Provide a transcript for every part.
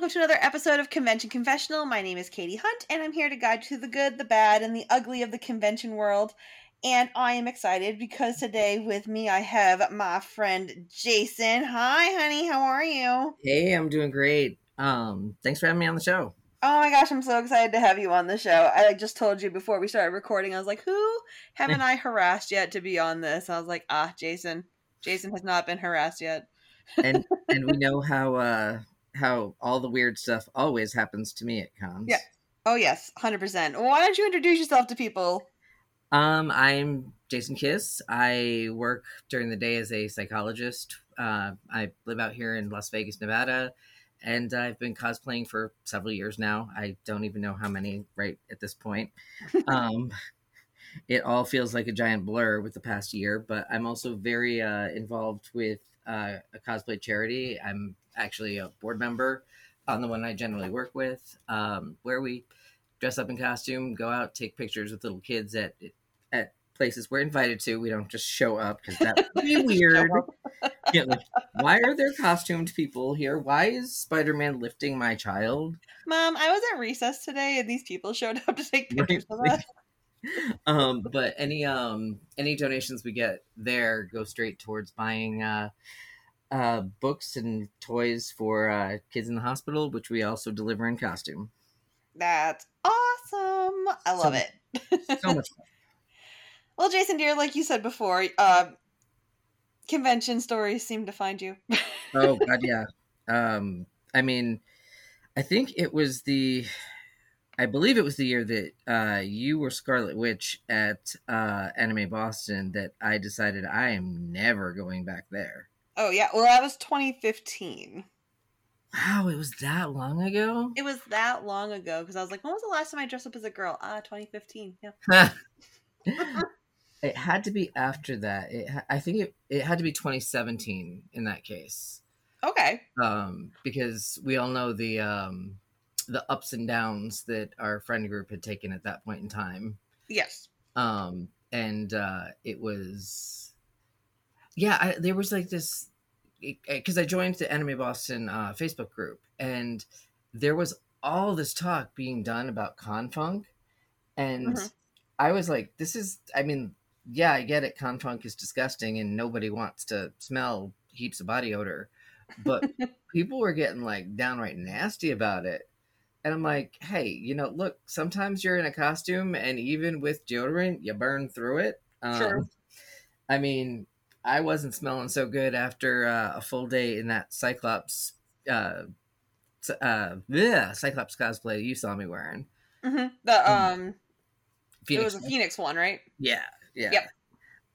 welcome to another episode of Convention Confessional. My name is Katie Hunt, and I'm here to guide you through the good, the bad, and the ugly of the convention world. And I am excited because today with me I have my friend Jason. Hi, honey, how are you? Hey, I'm doing great. Um, thanks for having me on the show. Oh my gosh, I'm so excited to have you on the show. I just told you before we started recording, I was like, who haven't I harassed yet to be on this? I was like, ah, Jason. Jason has not been harassed yet. and and we know how uh how all the weird stuff always happens to me at cons. Yeah. Oh yes, hundred percent. Why don't you introduce yourself to people? Um, I'm Jason Kiss. I work during the day as a psychologist. Uh, I live out here in Las Vegas, Nevada, and I've been cosplaying for several years now. I don't even know how many right at this point. um, it all feels like a giant blur with the past year, but I'm also very uh, involved with uh, a cosplay charity. I'm actually a board member on the one I generally work with, um, where we dress up in costume, go out, take pictures with little kids at at places we're invited to. We don't just show up because that would be weird. yeah, like, why are there costumed people here? Why is Spider Man lifting my child? Mom, I was at recess today, and these people showed up to take pictures of us. um, but any um any donations we get there go straight towards buying uh uh, books and toys for uh, kids in the hospital, which we also deliver in costume. That's awesome. I love so, it. so much fun. Well, Jason, dear, like you said before, uh, convention stories seem to find you. oh God, yeah. Um, I mean, I think it was the, I believe it was the year that uh, you were Scarlet Witch at uh, Anime Boston that I decided I am never going back there. Oh yeah, well that was 2015. Wow, it was that long ago. It was that long ago because I was like, when was the last time I dressed up as a girl? Ah, 2015. Yeah. it had to be after that. It, I think it, it had to be 2017 in that case. Okay. Um, because we all know the um the ups and downs that our friend group had taken at that point in time. Yes. Um, and uh, it was yeah, I, there was like this because I joined the Anime Boston uh, Facebook group, and there was all this talk being done about Confunk, and mm-hmm. I was like, "This is." I mean, yeah, I get it. Confunk is disgusting, and nobody wants to smell heaps of body odor, but people were getting like downright nasty about it. And I'm like, hey, you know, look, sometimes you're in a costume, and even with deodorant, you burn through it. Um, sure. I mean, I wasn't smelling so good after uh, a full day in that Cyclops, uh, uh, yeah, Cyclops cosplay you saw me wearing. Mm-hmm. The um, um Phoenix it was a Phoenix one, right? Yeah, yeah. Yep.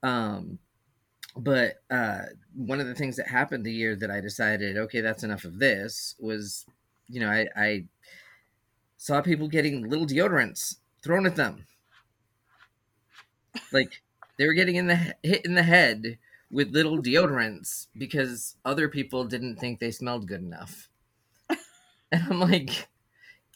Um, but uh, one of the things that happened the year that I decided, okay, that's enough of this, was, you know, I, I saw people getting little deodorants thrown at them, like they were getting in the hit in the head with little deodorants because other people didn't think they smelled good enough. and I'm like,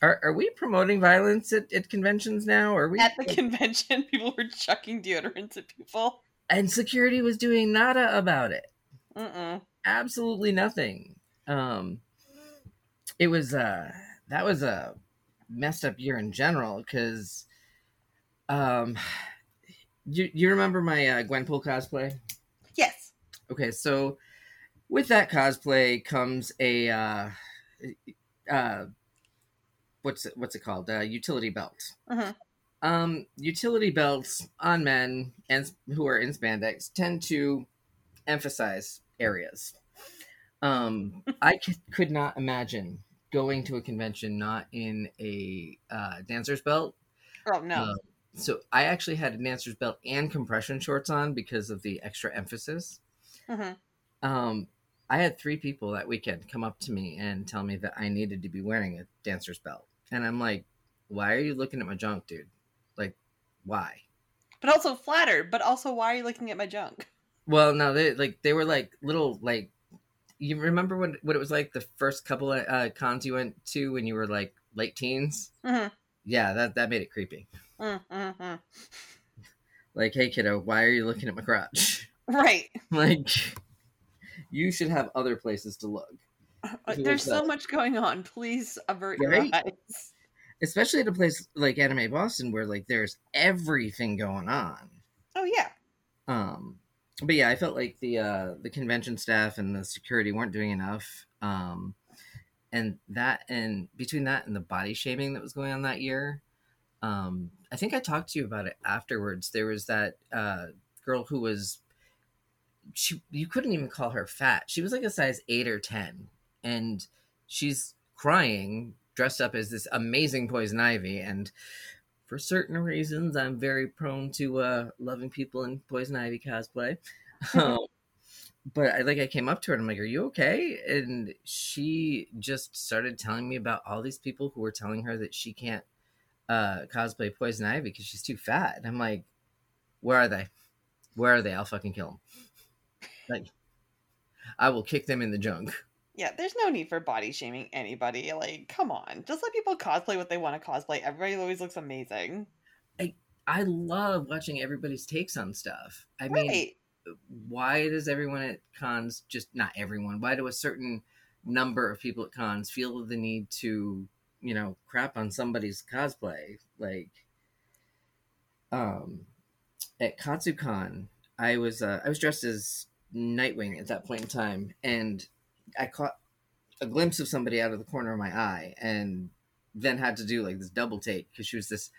are, are we promoting violence at, at conventions now? Are we at the convention? People were chucking deodorants at people, and security was doing nada about it. Uh-uh. Absolutely nothing. Um, it was uh that was a messed up year in general because um you you remember my uh, Gwenpool cosplay? Okay, so with that cosplay comes a uh, uh, what's it, what's it called? A utility belt. Uh-huh. Um, utility belts on men and who are in spandex tend to emphasize areas. Um, I c- could not imagine going to a convention not in a uh, dancer's belt. Oh no. So I actually had a dancer's belt and compression shorts on because of the extra emphasis. Mm-hmm. Um, I had three people that weekend come up to me and tell me that I needed to be wearing a dancer's belt, and I'm like, "Why are you looking at my junk, dude? Like, why?" But also flattered. But also, why are you looking at my junk? Well, no, they like they were like little like. You remember when what it was like the first couple of uh, cons you went to when you were like late teens? Mm-hmm. Yeah, that that made it creepy. Mm-hmm. Like, hey kiddo, why are you looking at my crotch? Right. Like you should have other places to look. It There's uh, so much going on. Please avert your Right? eyes. especially at a place like Anime Boston where like there's everything going on. Oh yeah. Um, but yeah, I felt like the uh, the convention staff and the security weren't doing enough. Um, and that and between that and the body shaming that was going on that year, um, I think I talked to you about it afterwards. There was that uh, girl who was she you couldn't even call her fat. She was like a size eight or ten, and she's crying dressed up as this amazing poison ivy and for certain reasons i'm very prone to uh loving people in poison ivy cosplay um, but i like i came up to her and i'm like are you okay and she just started telling me about all these people who were telling her that she can't uh cosplay poison ivy because she's too fat and i'm like where are they where are they i'll fucking kill them like i will kick them in the junk Yeah, there's no need for body shaming anybody. Like, come on. Just let people cosplay what they want to cosplay. Everybody always looks amazing. I I love watching everybody's takes on stuff. I mean, right. Why does everyone at cons just not everyone? Why do a certain number of people at cons feel the need to, you know, crap on somebody's cosplay? Like, um, at KatsuCon, I was uh, I was dressed as Nightwing at that point in time, and I caught a glimpse of somebody out of the corner of my eye, and then had to do like this double take because she was this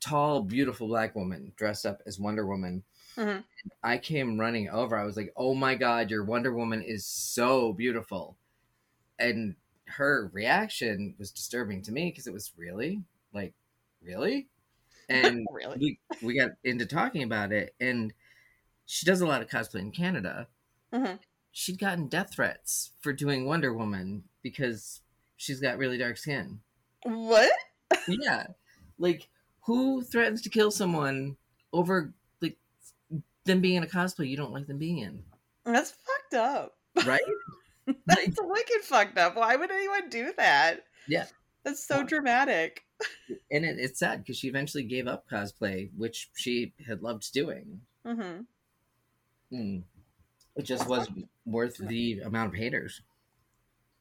tall, beautiful black woman dressed up as Wonder Woman. Mhm. I came running over. I was like, "Oh my god, your Wonder Woman is so beautiful," and her reaction was disturbing to me because it was really like, really, and Really? we we got into talking about it, and she does a lot of cosplay in Canada. Mhm. She'd gotten death threats for doing Wonder Woman because she's got really dark skin. What? Yeah, like who threatens to kill someone over them being in a cosplay you don't like them being in, That's fucked up. right? That's wicked fucked up. Why would anyone do that? Yeah. That's so dramatic. and it, it's sad because she eventually gave up cosplay, which she had loved doing. hmm Mm. It just wasn't worth the amount of haters.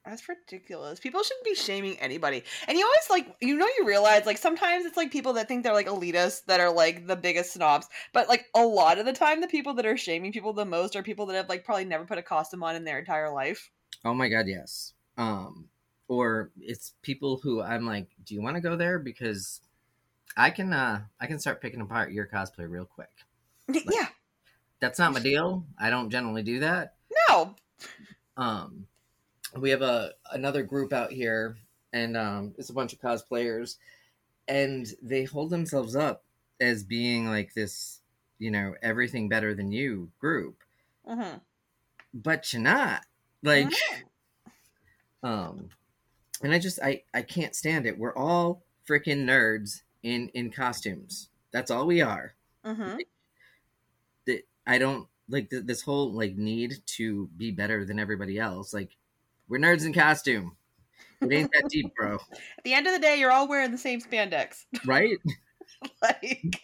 That's ridiculous. People shouldn't be shaming anybody. And you always like, you know, you realize like sometimes it's like people that think they're like elitists that are like the biggest snobs. But like a lot of the time, the people that are shaming people the most are people that have like probably never put a costume on in their entire life. Oh my god, yes. Um, or it's people who I'm like, do you want to go there? Because I can, uh, I can start picking apart your cosplay real quick. yeah. That's not my deal. I don't generally do that. No. um we have a another group out here and um it's a bunch of cosplayers and they hold themselves up as being like this you know everything better than you group. Hmm but you're not. Like um and i just i i can't stand it. We're all freaking nerds in in costumes. That's all we are. That i don't like th- this whole like need to be better than everybody else. Like we're nerds in costume it ain't that deep bro At the end of the day, you're all wearing the same spandex. right like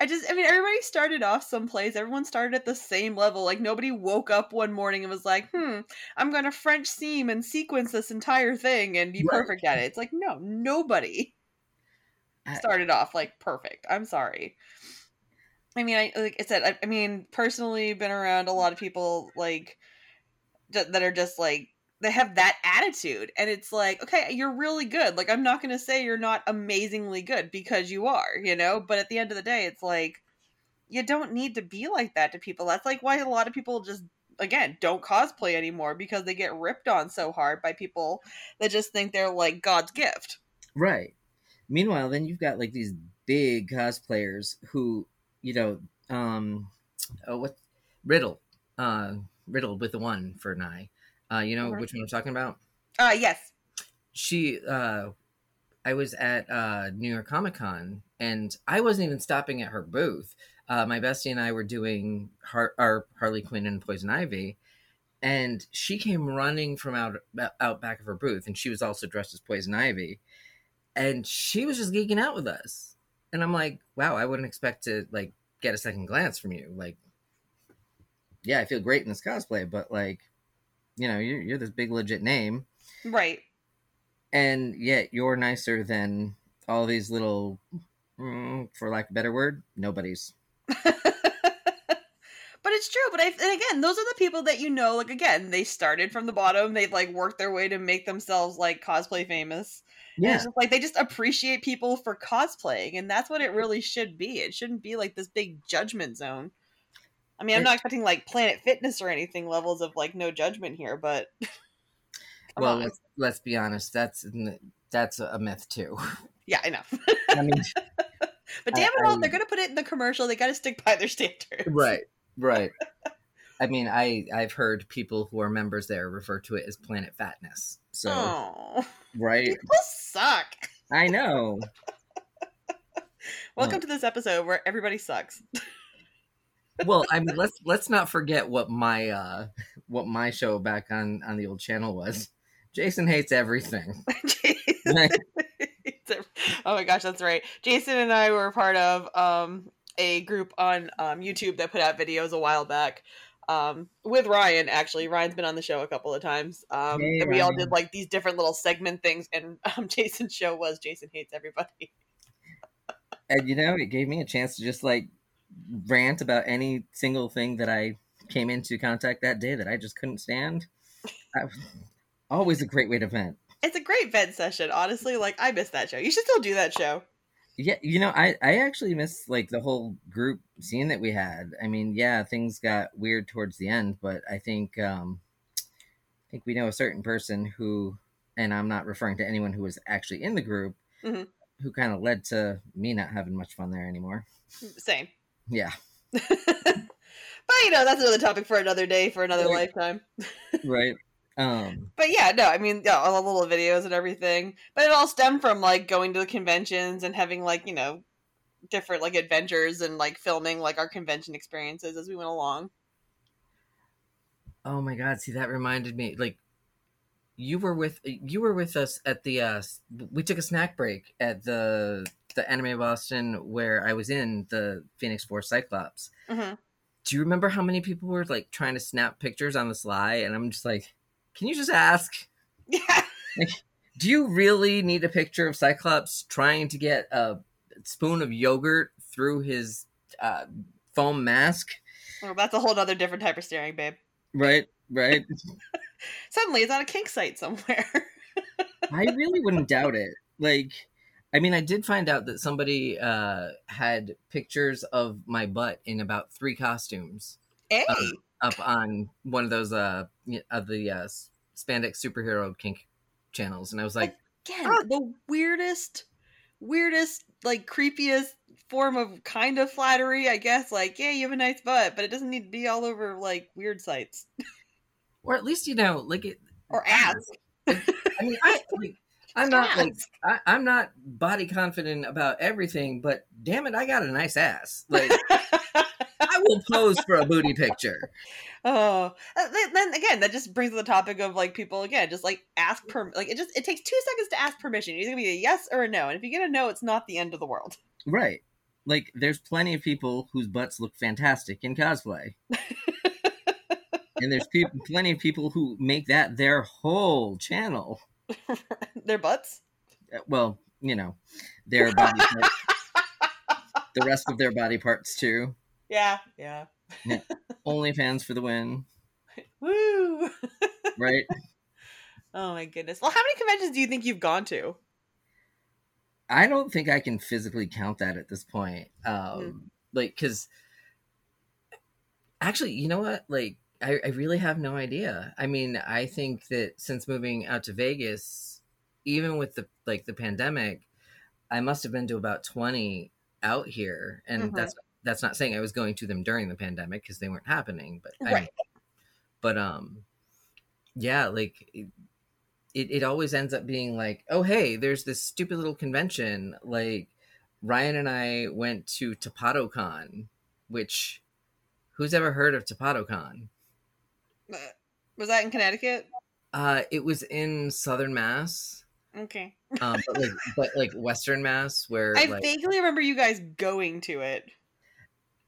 I just I mean everybody started off someplace. Everyone started at the same level. Like nobody woke up one morning and was like, "Hmm, I'm going to French seam and sequence this entire thing and be Right. perfect at it." It's like, "No, nobody I- started off like perfect." I'm sorry. I mean, I like I said, I, I mean, personally been around a lot of people like that are just like they have that attitude and it's like okay you're really good. Like i'm not going to say you're not amazingly good because you are you know but at the end of the day it's like you don't need to be like that to people. That's like why a lot of people just again don't cosplay anymore because they get ripped on so hard by people that just think they're like god's gift. Right. Meanwhile then you've got like these big cosplayers who you know um oh what? Riddle. Uh riddle with the one for an eye uh you know Mhm. which one i'm talking about? Uh yes. She uh i was at uh new york comic con and i wasn't even stopping at her booth. Uh my bestie and i were doing Har- our harley quinn and poison ivy and she came running from out out back of her booth and she was also dressed as poison ivy and she was just geeking out with us. And i'm like wow i wouldn't expect to like get a second glance from you. Like yeah i feel great in this cosplay but like you know, you're, you're this big legit name, Right. and yet you're nicer than all these little, mm, for lack of a better word, nobodies. but it's true. But I, and again, those are the people that you know. Like again, they started from the bottom. They've like worked their way to make themselves like cosplay famous. Yeah, just like they just appreciate people for cosplaying, and that's what it really should be. It shouldn't be like this big judgment zone. I mean, I'm not expecting like Planet Fitness or anything levels of like no judgment here, but well, on. let's, let's be honest. That's that's a myth too. yeah, I know. I mean, but damn it all, they're gonna put it in the commercial. They got to stick by their standards. right, right. I mean, I I've heard people who are members there refer to it as Planet Fatness. So, Oh, right, people suck. I know. Welcome Oh. to this episode where everybody sucks. Well i mean let's let's not forget what my uh what my show back on on the old channel was jason hates everything oh my gosh, that's right. Jason and I were part of um, a group on um, YouTube that put out videos a while back um, with Ryan. Actually, Ryan's been on the show a couple of times. Um, Hey, and we all did like these different little segment things. And um, Jason's show was Jason hates everybody. and you know it gave me a chance to just like rant about any single thing that i came into contact that day that i just couldn't stand I, always a great way to vent It's a great vent session, honestly. Like I miss that show. You should still do that show. yeah you know i i actually miss like the whole group scene that we had i mean yeah things got weird towards the end but i think um i think we know a certain person who and i'm not referring to anyone who was actually in the group Mhm. who kind of led to me not having much fun there anymore Same. Yeah but you know, that's another topic for another day, for another Right. lifetime. right um but yeah, no, I mean, yeah, all the little videos and everything. But it all stemmed from like going to the conventions and having like you know different like adventures and like filming like our convention experiences as we went along. oh my god see that reminded me like you were with you were with us at the uh we took a snack break at the the anime boston where i was in the phoenix force cyclops. Hmm do you remember how many people were like trying to snap pictures on the sly? And i'm just like can you just ask? Yeah, do you really need a picture of cyclops trying to get a spoon of yogurt through his uh, foam mask? Well, that's a whole other different type of staring, babe. right right. Suddenly, it's on a kink site somewhere. i really wouldn't doubt it. Like i mean i did find out that somebody uh had pictures of my butt in about three costumes hey, Um, up on one of those uh of the uh spandex superhero kink channels and i was like again, the weirdest, weirdest, like creepiest form of kind of flattery, I guess. Like, yeah, you have a nice butt, but it doesn't need to be all over like weird sites or at least you know like it or ass. i mean i like, i'm not like I, i'm not body confident about everything but damn it i got a nice ass. Like i will pose for a booty picture. Oh, uh, then, then again, that just brings to the topic of like people again, just like ask per like it just it takes two seconds to ask permission. It's gonna be a yes or a no, and if you get a no, it's not the end of the world. right. Like there's plenty of people whose butts look fantastic in cosplay. And there's people plenty of people who make that their whole channel Their butts. Uh, well you know their body parts, the rest of their body parts too Yeah, yeah. Only fans for the win Woo! right oh my goodness. Well, how many conventions do you think you've gone to? I don't think I can physically count that at this point. Um, like, because actually, you know what? Like, I, I really have no idea. I mean, I think that since moving out to Vegas, even with the like the pandemic, I must have been to about twenty out here, and Mhm. that's that's not saying I was going to them during the pandemic because they weren't happening. But I Right. mean, but um, yeah, like. It, it, it always ends up being like, oh hey, there's this stupid little convention. Like Ryan and I went to TapatoCon, which who's ever heard of TapatoCon? Uh, Was that in Connecticut? Uh, it was in Southern Mass, Okay. um, but like but like Western Mass, where I like vaguely remember you guys going to it.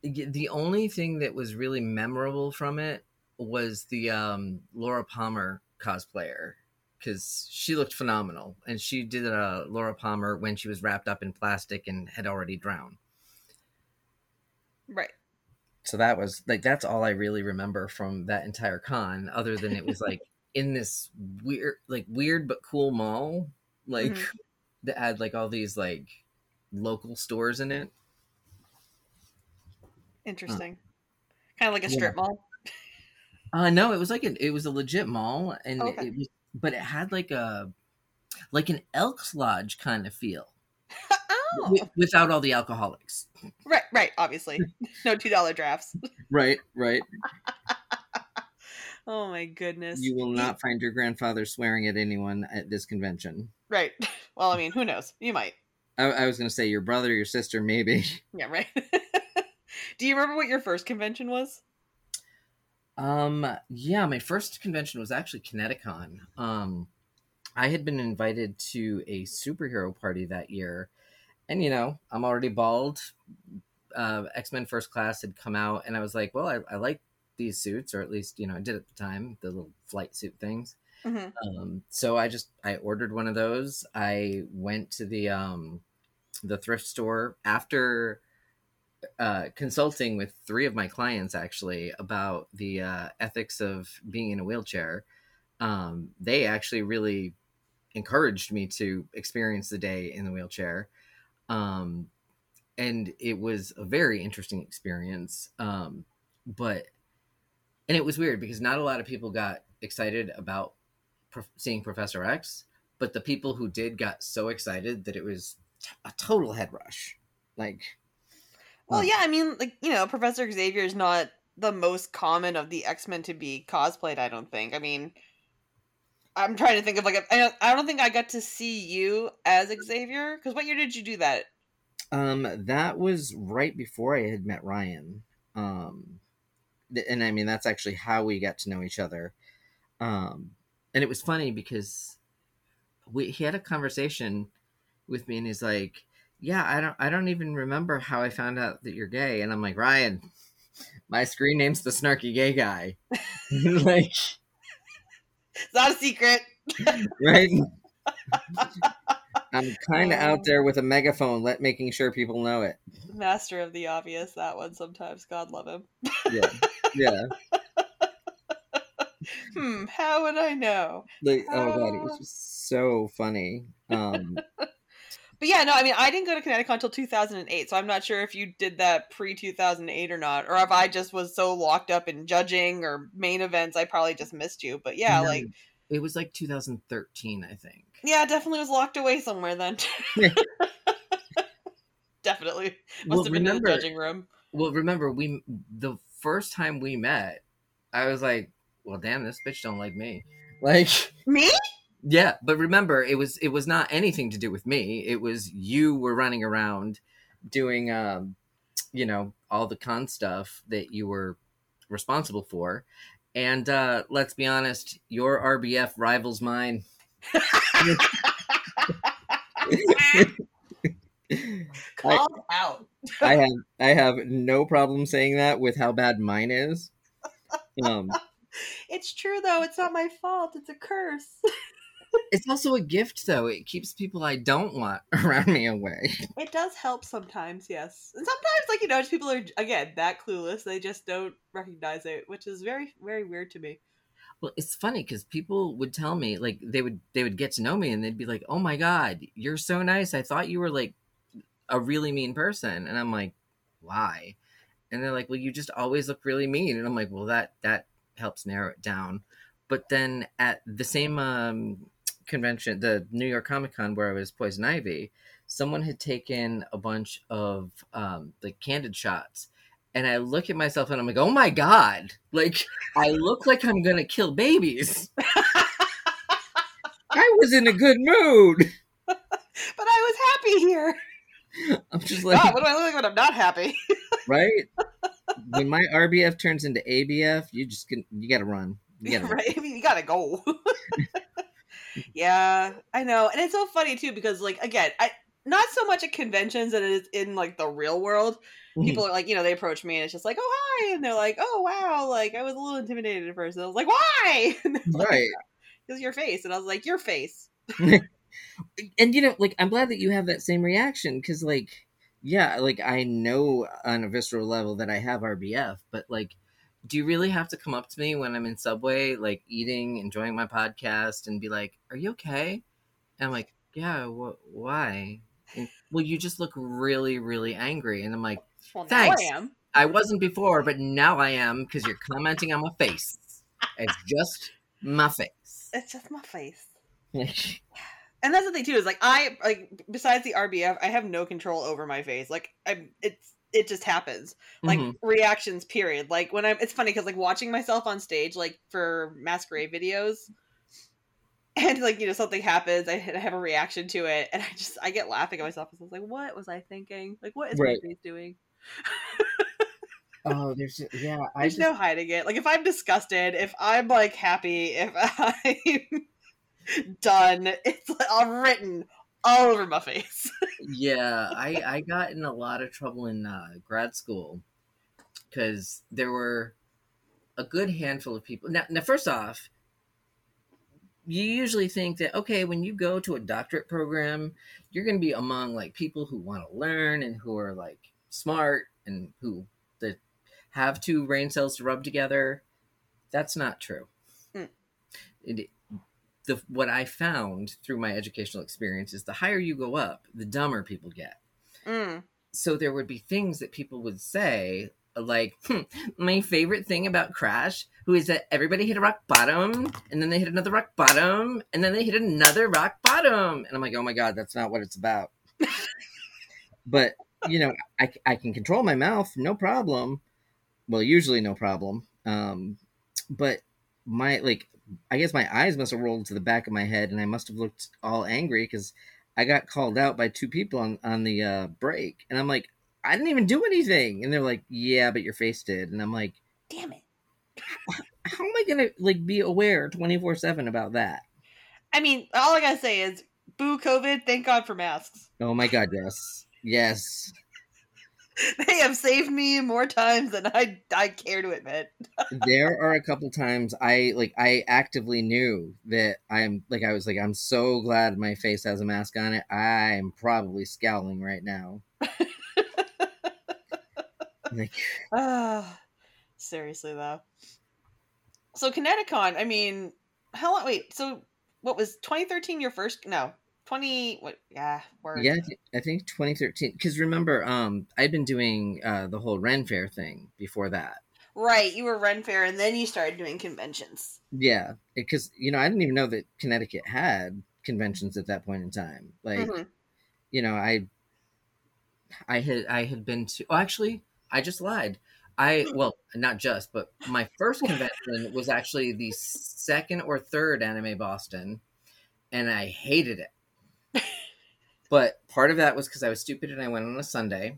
the only thing that was really memorable from it was the um, Laura Palmer cosplayer because she looked phenomenal, and she did a Laura Palmer when she was wrapped up in plastic and had already drowned. Right. So that was like that's all I really remember from that entire con, other than it was like in this weird, like weird but cool mall, like Mhm. that had like all these like local stores in it. Interesting. Kind of like a Yeah. strip mall. Uh no, it was like a, it was a legit mall, and Okay. it was, but it had like a like an Elks Lodge kind of feel oh, without all the alcoholics. right, right. Obviously, no two dollar drafts. Right, right. Oh my goodness. You will not find your grandfather swearing at anyone at this convention. Right. Well, I mean, who knows? You might. I, I was going to say your brother, your sister, maybe. Yeah, right. Do you remember what your first convention was? Um, yeah, my first convention was actually ConnectiCon. Um, I had been invited to a superhero party that year, and you know, I'm already bald. Uh, X Men First Class had come out, and I was like, well, I, I like these suits, or at least you know, I did at the time the little flight suit things. Mm-hmm. Um, so I just I ordered one of those. I went to the um, the thrift store after uh, consulting with three of my clients actually about the uh, ethics of being in a wheelchair. Um, they actually really encouraged me to experience the day in the wheelchair. Um, and it was a very interesting experience. Um, but, and it was weird because not a lot of people got excited about seeing Professor X, but the people who did got so excited that it was t- a total head rush. Like, Well, um, yeah, I mean, like you know, Professor Xavier is not the most common of the X Men to be cosplayed. I don't think. I mean, I'm trying to think of like a, I don't, I don't think I got to see you as Xavier because what year did you do that? Um, that was right before I had met Ryan. Um, and I mean that's actually how we got to know each other. Um, and it was funny because we he had a conversation with me, and he's like, "Yeah, I don't, I don't even remember how I found out that you're gay." And I'm like, "Ryan, my screen name's the snarky gay guy." like, It's not a secret. right? I'm kind of out there with a megaphone, let making sure people know it. Master of the obvious. That one sometimes. God love him. Yeah, yeah. Hmm. How would I know? Like, oh god, it was just so funny. Um, But yeah, no, I mean, I didn't go to Connecticut until 2008, so I'm not sure if you did that pre 2008 or not, or if I just was so locked up in judging or main events, I probably just missed you. But yeah, no, like, it was like 2013, I think. yeah, definitely was locked away somewhere then. definitely must Well, have been remember, in the judging room. well, remember we the first time we met, I was like, "Well, damn, this bitch don't like me." Like, Me? Yeah, but remember, it was it was not anything to do with me. It was you were running around doing, um, you know, all the con stuff that you were responsible for. And uh, let's be honest, your RBF rivals mine. Called out. I have I have no problem saying that with how bad mine is. Um, It's true though. It's not my fault. It's a curse. it's also a gift, though. It keeps people I don't want around me away. It does help sometimes, yes. And sometimes, like, you know, just people are, again, that clueless. They just don't recognize it, which is very, very weird to me. Well, it's funny because people would tell me like they would they would get to know me and they'd be like, "Oh my god, you're so nice. I thought you were like a really mean person," and I'm like, "Why?" And they're like, "Well, you just always look really mean," and I'm like, "Well, that that helps narrow it down." But then at the same um, convention, the New York Comic Con where I was Poison Ivy, someone had taken a bunch of um, like candid shots. And I look at myself and I'm like, oh my God. Like, I look like I'm going to kill babies. I was in a good mood. But I was happy here. I'm just like, God, what do I look like when I'm not happy? right? When my RBF turns into ABF, you just can, you got to run. You got to run. right? I mean, you gotta go. yeah, I know. And it's so funny, too, because, like, again, I not so much at conventions as it is in like the real world. Mhm. People are like, you know, they approach me and it's just like, oh hi, and they're like, oh wow, like I was a little intimidated at first. And I was like, why? And they're like, right. Because your face, and I was like, your face. and you know like i'm glad that you have that same reaction because like yeah like i know on a visceral level that i have rbf but like do you really have to come up to me when i'm in subway like eating enjoying my podcast and be like are you okay and i'm like yeah wh- why and, well you just look really really angry and i'm like Well, Thanks. I am. i wasn't before but now i am because you're commenting on my face it's just my face It's just my face. and that's the thing too is like I like besides the RBF, I have no control over my face. Like I'm, it's it just happens. Like Mhm. reactions, period. Like when I'm, it's funny because like watching myself on stage, like for masquerade videos, and like you know something happens, I, have a reaction to it, and I just I get laughing at myself. I was like, what was I thinking? Like what is Right. my face doing? oh there's yeah i There's just no hiding it. Like if I'm disgusted, if I'm like happy, if I'm done, it's like, all written all over my face. yeah i i got in a lot of trouble in uh, grad school because there were a good handful of people now, now first off you usually think that okay when you go to a doctorate program you're going to be among like people who want to learn and who are like smart and who that have two brain cells to rub together that's not true Mm. it, the what i found through my educational experience is the higher you go up the dumber people get. Mm. so there would be things that people would say like hmm, my favorite thing about crash who is that everybody hit a rock bottom and then they hit another rock bottom and then they hit another rock bottom. And i'm like oh my god that's not what it's about. But you know I, I can control my mouth no problem. Well usually no problem. Um but my like i guess my eyes must have rolled to the back of my head and i must have looked all angry because i got called out by two people on on the uh break and i'm like i didn't even do anything and they're like yeah but your face did and i'm like Damn it. how am i gonna like be aware 24 7 about that I mean, all I gotta say is, boo COVID. Thank God for masks. oh my god yes yes They have saved me more times than I I care to admit. there are a couple times I like I actively knew that I'm like I was like I'm so glad my face has a mask on it. I'm probably scowling right now. like Ah, seriously though. So ConnectiCon, I mean, how long? Wait, so what was 2013 your first? No, 20. What? Yeah, yeah, I think 2013 cuz remember um I'd been doing uh the whole Ren Fair thing before that. Right, you were Ren Fair, and then you started doing conventions. Yeah, cuz you know I didn't even know that Connecticut had conventions at that point in time. Like Mhm. you know i i had i had been to oh actually i just lied i well not just but my first convention was actually the second or third anime boston and i hated it but part of that was because i was stupid and i went on a sunday.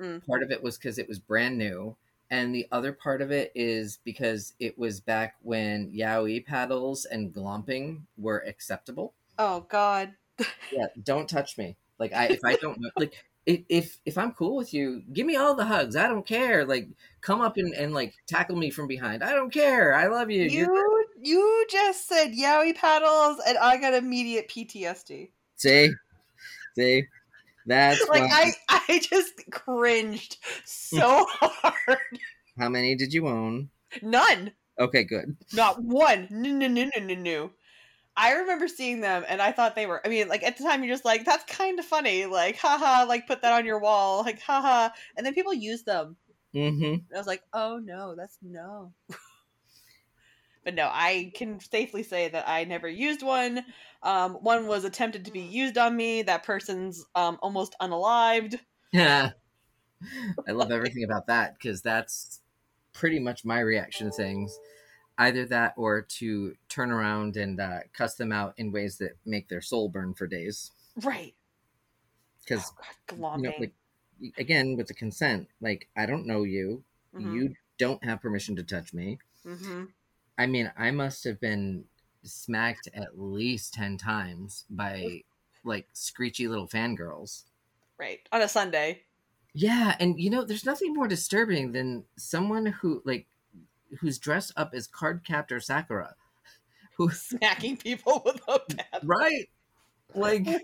Mm. part of it was because it was brand new. And the other part of it is because it was back when yaoi paddles and glomping were acceptable. Oh God. yeah don't touch me. Like i if i don't know like if if i'm cool with you give me all the hugs. I don't care. Like come up and, and like tackle me from behind. I don't care. I love you. You you just said yaoi paddles, and I got immediate PTSD. see see that's Like why- I I just cringed so hard. how many did you own None. okay good Not one. No, no, no, no, no, no. I remember seeing them and I thought they were, I mean, like at the time you're just like, that's kind of funny. Like, haha, like put that on your wall. Like, haha. And then people use them. mm-hmm And I was like, oh no, that's no. but no, I can safely say that I never used one. Um, one was attempted to be used on me. That person's um, almost unalived. yeah i love everything about that because that's pretty much my reaction to things either that or to turn around and uh, cuss them out in ways that make their soul burn for days Right. because Oh, you know, like again with the consent like i don't know you Mhm. you don't have permission to touch me hmm i mean i must have been smacked at least 10 times by like screechy little fangirls. Right. On a Sunday. Yeah, and you know, there's nothing more disturbing than someone who like who's dressed up as card captor Sakura. who's Smacking people with a bat. right? Like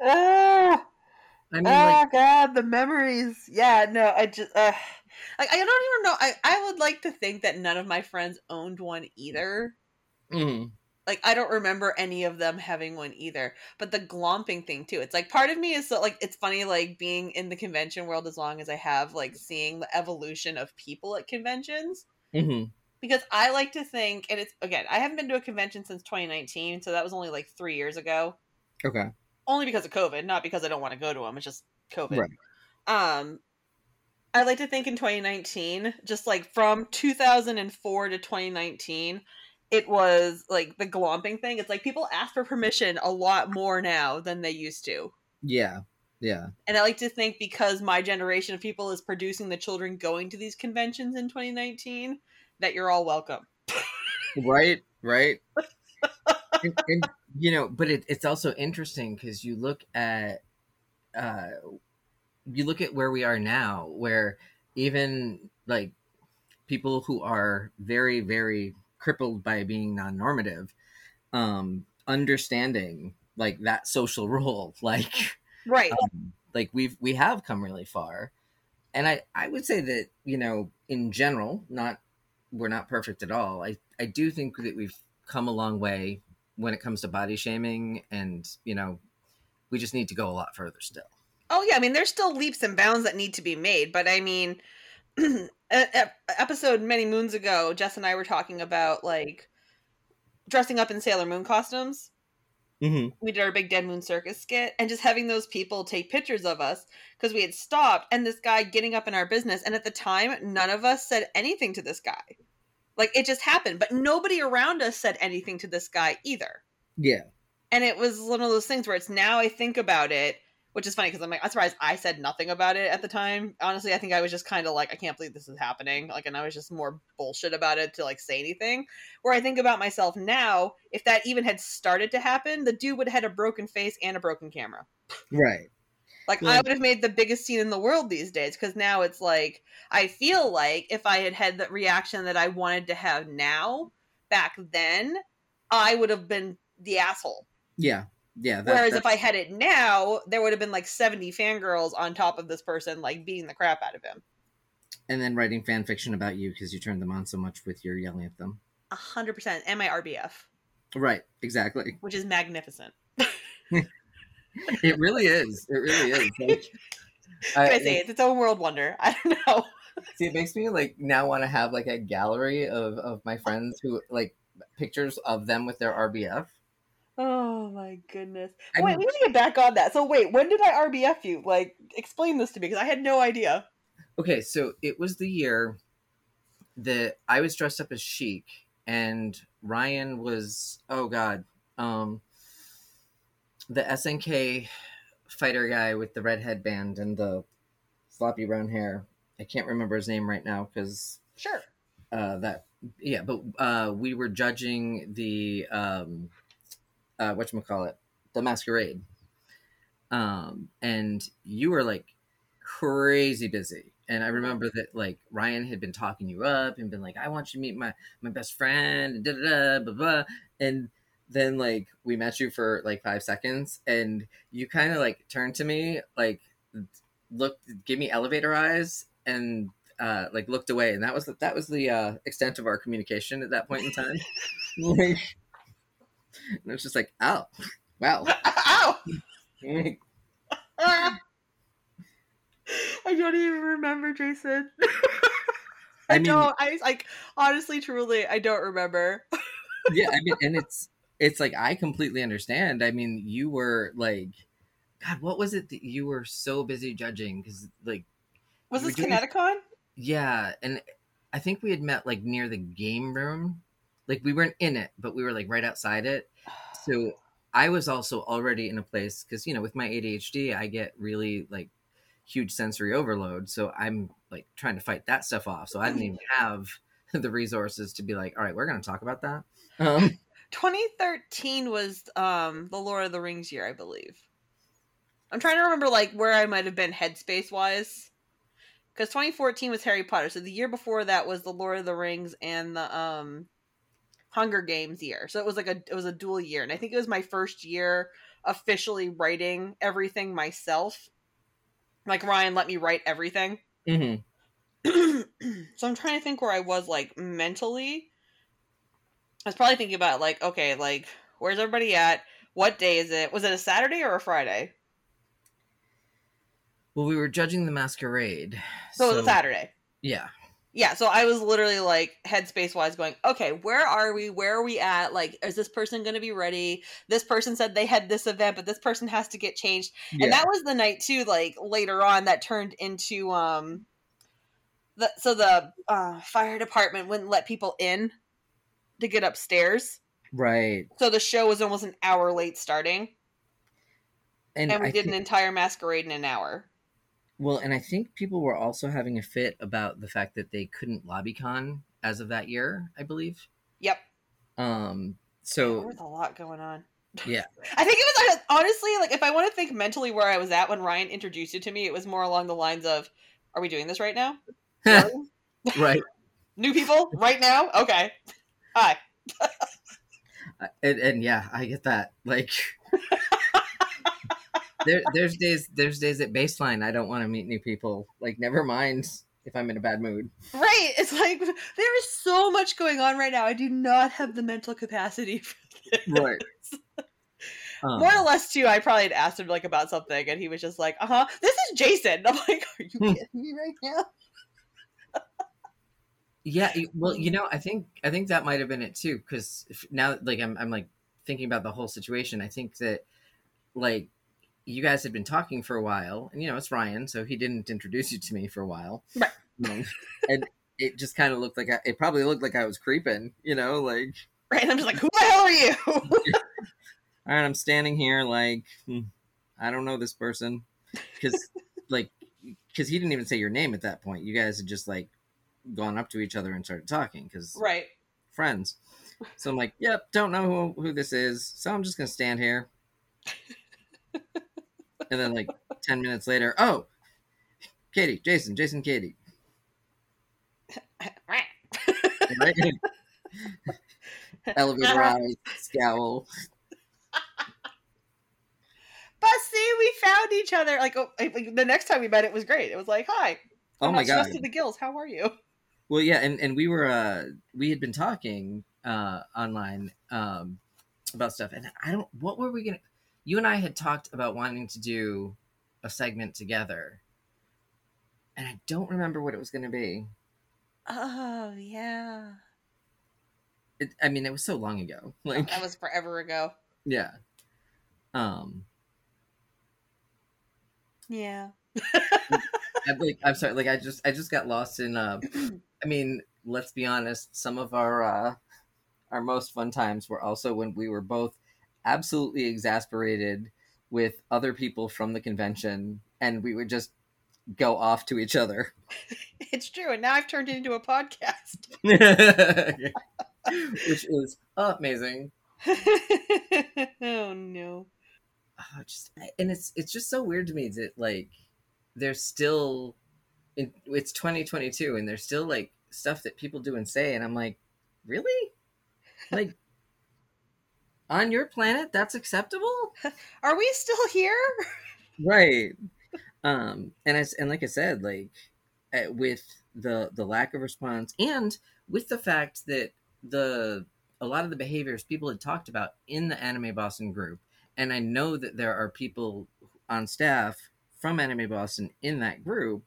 Ah, I mean oh like god, the memories. Yeah, no, I just uh, like I don't even know. I I would like to think that none of my friends owned one either. mm, Like I don't remember any of them having one either. But the glomping thing too. It's like part of me is so like it's funny like being in the convention world as long as I have like seeing the evolution of people at conventions mhm. because I like to think and it's again, I haven't been to a convention since 2019, so that was only like 3 years ago. Okay. only because of COVID, not because I don't want to go to them. It's just COVID. Right. Um, I like to think in 2019, just like from 2004 to 2019, it was like the glomping thing. It's like people ask for permission a lot more now than they used to. Yeah. Yeah. And I like to think because my generation of people is producing the children going to these conventions in 2019, that you're all welcome. Right, right. and, and, you know, but it, it's also interesting because you look at uh you look at where we are now where even like people who are very very crippled by being non-normative um understanding like that social role like Right. um, like we've we have come really far. And i i would say that you know in general not we're not perfect at all. I i do think that we've come a long way when it comes to body shaming and you know we just need to go a lot further still Oh yeah, I mean there's still leaps and bounds that need to be made, but I mean, episode many moons ago, Jess and I were talking about like dressing up in Sailor Moon costumes. mm-hmm. We did our big Dead Moon Circus skit, and just having those people take pictures of us because we had stopped, and this guy getting up in our business, and at the time, none of us said anything to this guy. Like it just happened, but nobody around us said anything to this guy either yeah and it was one of those things where it's now I think about it, which is funny because I'm like I'm surprised I said nothing about it at the time. Honestly, I think I was just kind of like I can't believe this is happening, like, and I was just more bullshit about it to like say anything. Where I think about myself now, if that even had started to happen, the dude would have had a broken face and a broken camera. right Like I would have made the biggest scene in the world these days because now it's like I feel like if I had had the reaction that I wanted to have now back then, I would have been the asshole. yeah yeah that, Whereas if I had it now, there would have been like 70 fangirls on top of this person, like beating the crap out of him. and then writing fan fiction about you because you turned them on so much with your yelling at them A 100%. And my RBF, right exactly which is magnificent. it really is it really is like, I, I- say it's its own world wonder. I don't know. See, it makes me like now want to have like a gallery of of my friends who like pictures of them with their RBF. Oh my goodness. I wait, we need to get back on that. So wait, when did I RBF you? Like, explain this to me because I had no idea. Okay, so it was the year that I was dressed up as Chic and Ryan was oh god, um the SNK fighter guy with the red headband and the floppy brown hair. I can't remember his name right now because Sure. uh, that yeah but uh, we were judging the um, uh, it? the masquerade um, and you were like crazy busy and i remember that like ryan had been talking you up and been like i want you to meet my my best friend and da da da blah blah and then like we met you for like five seconds and you kind of like turned to me like looked give me elevator eyes and uh, like looked away, and that was the, that was the uh, extent of our communication at that point in time. And was just like, oh, wow. Ow! I. Don't even remember, Jason. I, mean, don't. I like honestly, truly, I don't remember. yeah, I mean, and it's it's like I completely understand. I mean, you were like, God, what was it that you were so busy judging? Because like, Was this doing- ConnectiCon? yeah, and I think we had met like near the game room. Like we weren't in it, but we were like right outside it. So I was also already in a place because you know with my ADHD, I get really like huge sensory overload. So I'm like trying to fight that stuff off. So I didn't even have the resources to be like, all right, we're going to talk about that. Um, 2013 was um the Lord of the Rings year, I believe. I'm trying to remember like where I might have been headspace wise. Because 2014 was Harry Potter, so the year before that was the Lord of the Rings and the um Hunger Games year. So it was like a it was a dual year, and I think it was my first year officially writing everything myself. Like Ryan let me write everything. Mm-hmm. so I'm trying to think where I was like mentally. I was probably thinking about like, okay, like where's everybody at? What day is it? Was it a Saturday or a Friday? Well, we were judging the masquerade. So, it was a Saturday. Yeah. Yeah, so I was literally like headspace wise going, okay, where are we? Where are we at? Like, is this person going to be ready? This person said they had this event, but this person has to get changed. yeah. And that was the night too, like later on, that turned into um, the so the uh, fire department wouldn't let people in to get upstairs. right. So the show was almost an hour late starting, And, and we I did an entire masquerade in an hour. Well, and I think people were also having a fit about the fact that they couldn't LobbyCon as of that year, I believe. Yep, Um, there so was a lot going on. yeah, I think it was honestly like if I want to think mentally where I was at when Ryan introduced you to me, it was more along the lines of, "Are we doing this right now? right. New people right now? Okay, hi." And, and yeah, I get that. Like, there, there's days, there's days at baseline I don't want to meet new people. Like, never mind if I'm in a bad mood. Right? It's like there is so much going on right now. I do not have the mental capacity. For this. Right. Um, More or less, too. I probably had asked him like about something, and he was just like, "Uh huh, this is Jason." I'm like, "Are you Hmm. kidding me right now?" Yeah, well, you know, I think I think that might have been it too, because now, like, I'm I'm like thinking about the whole situation. I think that, like, you guys had been talking for a while, and you know, it's Ryan, so he didn't introduce you to me for a while, Right. Um, and it just kind of looked like I, it probably looked like I was creeping, you know, like, Right? I'm just like, "Who the hell are you?" all right, I'm standing here, like, hmm, I don't know this person, because, like, because he didn't even say your name at that point. You guys had just like gone up to each other and started talking, because right. friends. So I'm like, yep, don't know who, who this is. So I'm just going to stand here. And then, like, 10 minutes later, oh, Katie, Jason, Jason, Katie. Elevator eyes, scowl. But see, we found each other. Like, oh, like, the next time we met, it was great. It was like, "Hi, Oh I'm my God. stressed to the gills. How are you?" Well, yeah, and, and we were, uh, we had been talking uh, online um, about stuff. And I don't, what were we going to, you and I had talked about wanting to do a segment together. And I don't remember what it was going to be. Oh yeah, it, I mean, it was so long ago. Like, that was forever ago. yeah. Um, Yeah. I'm, like, I'm sorry. Like, I just, I just got lost in. Uh, I mean, let's be honest. Some of our, uh, our most fun times were also when we were both absolutely exasperated with other people from the convention, and we would just go off to each other. It's true, and now I've turned it into a podcast. Which is amazing. oh no. oh, just and it's it's just so weird to me that like there's still it's 2022 and there's still like stuff that people do and say and i'm like really like on your planet that's acceptable Are we still here? right um and as and like i said like uh, with the the lack of response and with the fact that the a lot of the behaviors people had talked about in the anime boston group and i know that there are people on staff from anime boston in that group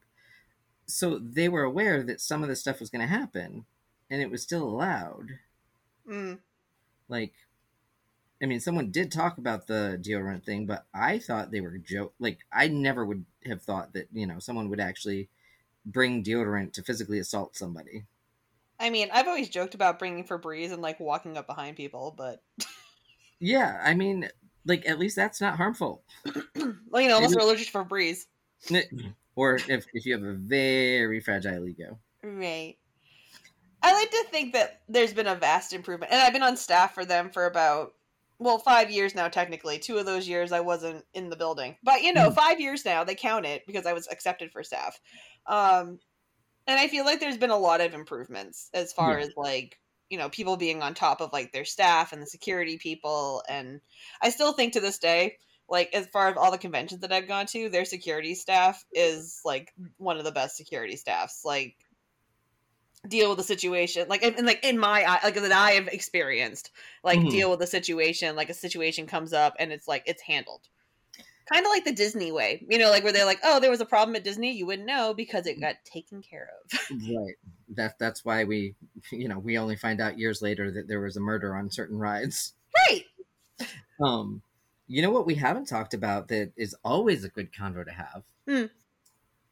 so they were aware that some of this stuff was going to happen and it was still allowed Mm. like i mean someone did talk about the deodorant thing but i thought they were joke like i never would have thought that you know someone would actually bring deodorant to physically assault somebody. I mean, I've always joked about bringing Febreze and like walking up behind people, but yeah i mean like at least that's not harmful. Well, you know, unless we're allergic to Febreze, or if, if you have a very fragile ego. Right? I like to think that there's been a vast improvement, and I've been on staff for them for about well five years now. Technically, two of those years I wasn't in the building, but you know, Mhm. five years now they count it because I was accepted for staff. Um, and I feel like there's been a lot of improvements as far Yeah. as like you know people being on top of like their staff and the security people, and I still think to this day. Like as far as all the conventions that I've gone to, their security staff is like one of the best security staffs. Like deal with the situation like and, like in my eye like that i have experienced like Mhm. deal with the situation like a situation comes up and it's like it's handled kind of like the disney way you know like where they're like oh there was a problem at disney you wouldn't know because it got taken care of Right. That that's why we, you know, we only find out years later that there was a murder on certain rides. right Um, you know what we haven't talked about that is always a good convo to have. Hmm.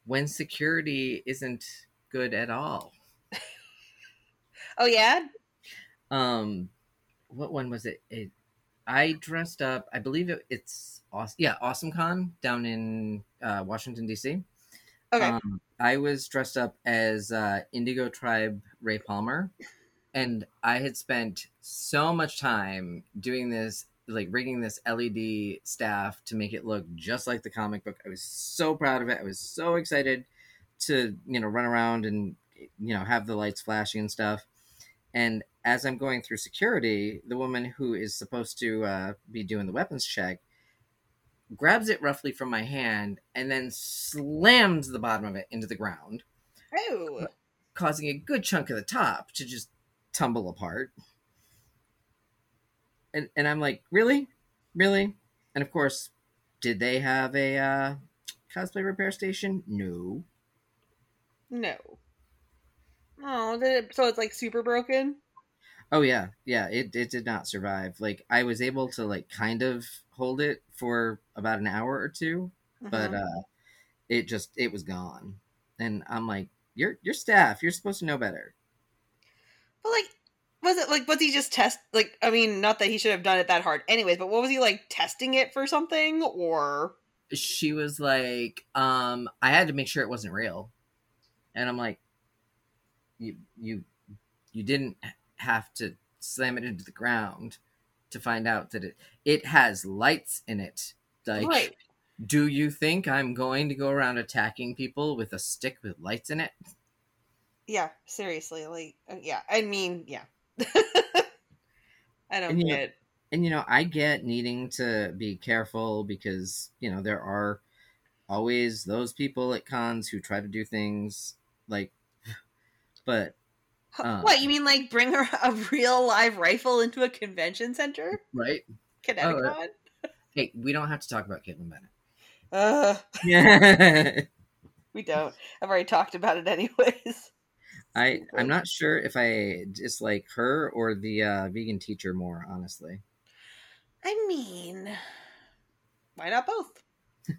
When security isn't good at all. Oh yeah Um, what one was it? It I dressed up. I believe it, it's awesome. Yeah, Awesome Con down in uh, Washington D.C. okay Um, I was dressed up as uh, Indigo Tribe Ray Palmer, and I had spent so much time doing this, like rigging this LED staff to make it look just like the comic book. I was so proud of it. I was so excited to, you know, run around and, you know, have the lights flashing and stuff. And as I'm going through security, the woman who is supposed to uh, be doing the weapons check grabs it roughly from my hand and then slams the bottom of it into the ground, oh causing a good chunk of the top to just tumble apart. And and I'm like, really, really? And of course, did they have a uh, cosplay repair station? No. no oh did it, so it's like super broken Oh yeah, yeah. It it did not survive. Like I was able to like kind of hold it for about an hour or two, but Mhm. uh it just it was gone and i'm like you're you're staff you're supposed to know better but like was it like was he just test like i mean not that he should have done it that hard anyways but what was he like testing it for something or she was like um i had to make sure it wasn't real and i'm like you you you didn't have to slam it into the ground to find out that it it has lights in it like right do you think i'm going to go around attacking people with a stick with lights in it Yeah, seriously. Like, uh, yeah. I mean, yeah. I don't And, you know, get. and you know i get needing to be careful because you know there are always those people at cons who try to do things like but uh, what you mean? Like, bring her a real live rifle into a convention center? right Connecticut? hey we don't have to talk about Kaitlin Bennett uh, yeah we don't. I've already talked about it anyways. i i'm not sure if i dislike her or the uh vegan teacher more honestly I mean, why not both?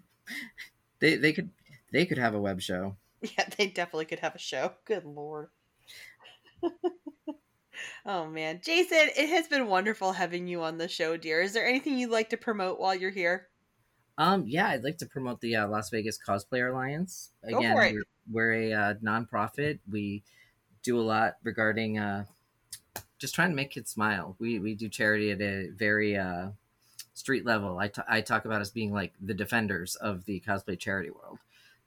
they they could they could have a web show Yeah, they definitely could have a show. Good lord. oh man, Jason, it has been wonderful having you on the show, dear. Is there anything you'd like to promote while you're here? Um, yeah, I'd like to promote the uh, Las Vegas Cosplayer Alliance. Again, we're, we're a uh, nonprofit. We do a lot regarding uh, just trying to make kids smile. We we do charity at a very uh, street level. I, t- I talk about us being like the defenders of the cosplay charity world,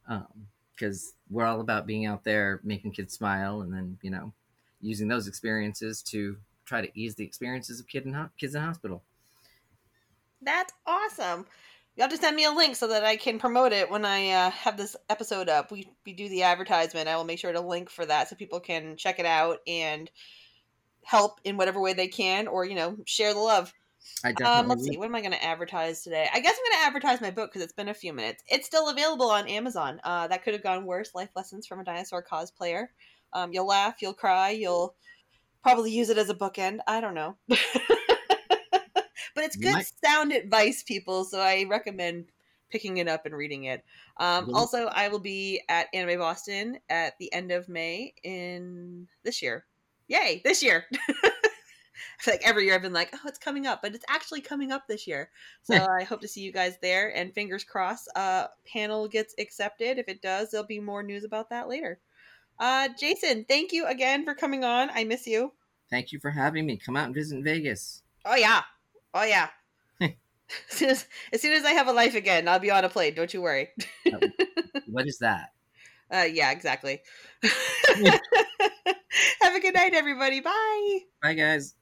um, because we're all about being out there making kids smile, and then you know using those experiences to try to ease the experiences of kid in ho- kids in hospital. That's awesome. You have to send me a link so that I can promote it when I uh, have this episode up. We we do the advertisement. I will make sure to link for that so people can check it out and help in whatever way they can, or you know, share the love. I definitely Um, let's see. What am I going to advertise today? I guess I'm going to advertise my book because it's been a few minutes. It's still available on Amazon. Uh, that could have gone worse. Life lessons from a dinosaur cosplayer. Um, you'll laugh, you'll cry, you'll probably use it as a bookend. I don't know. but it's good sound advice, people. So I recommend picking it up and reading it. Um, Really? also, I will be at Anime Boston at the end of May in this year. Yay, this year. I feel like every year I've been like, oh, it's coming up, but it's actually coming up this year. So I hope to see you guys there. And fingers crossed, uh, panel gets accepted. If it does, there'll be more news about that later. Uh, Jason, thank you again for coming on. I miss you. Thank you for having me. Come out and visit Vegas. Oh yeah, oh yeah. as, soon as, as soon as I have a life again, I'll be on a plane. Don't you worry. what is that? Uh, yeah, exactly. have a good night, everybody. Bye. Bye, guys.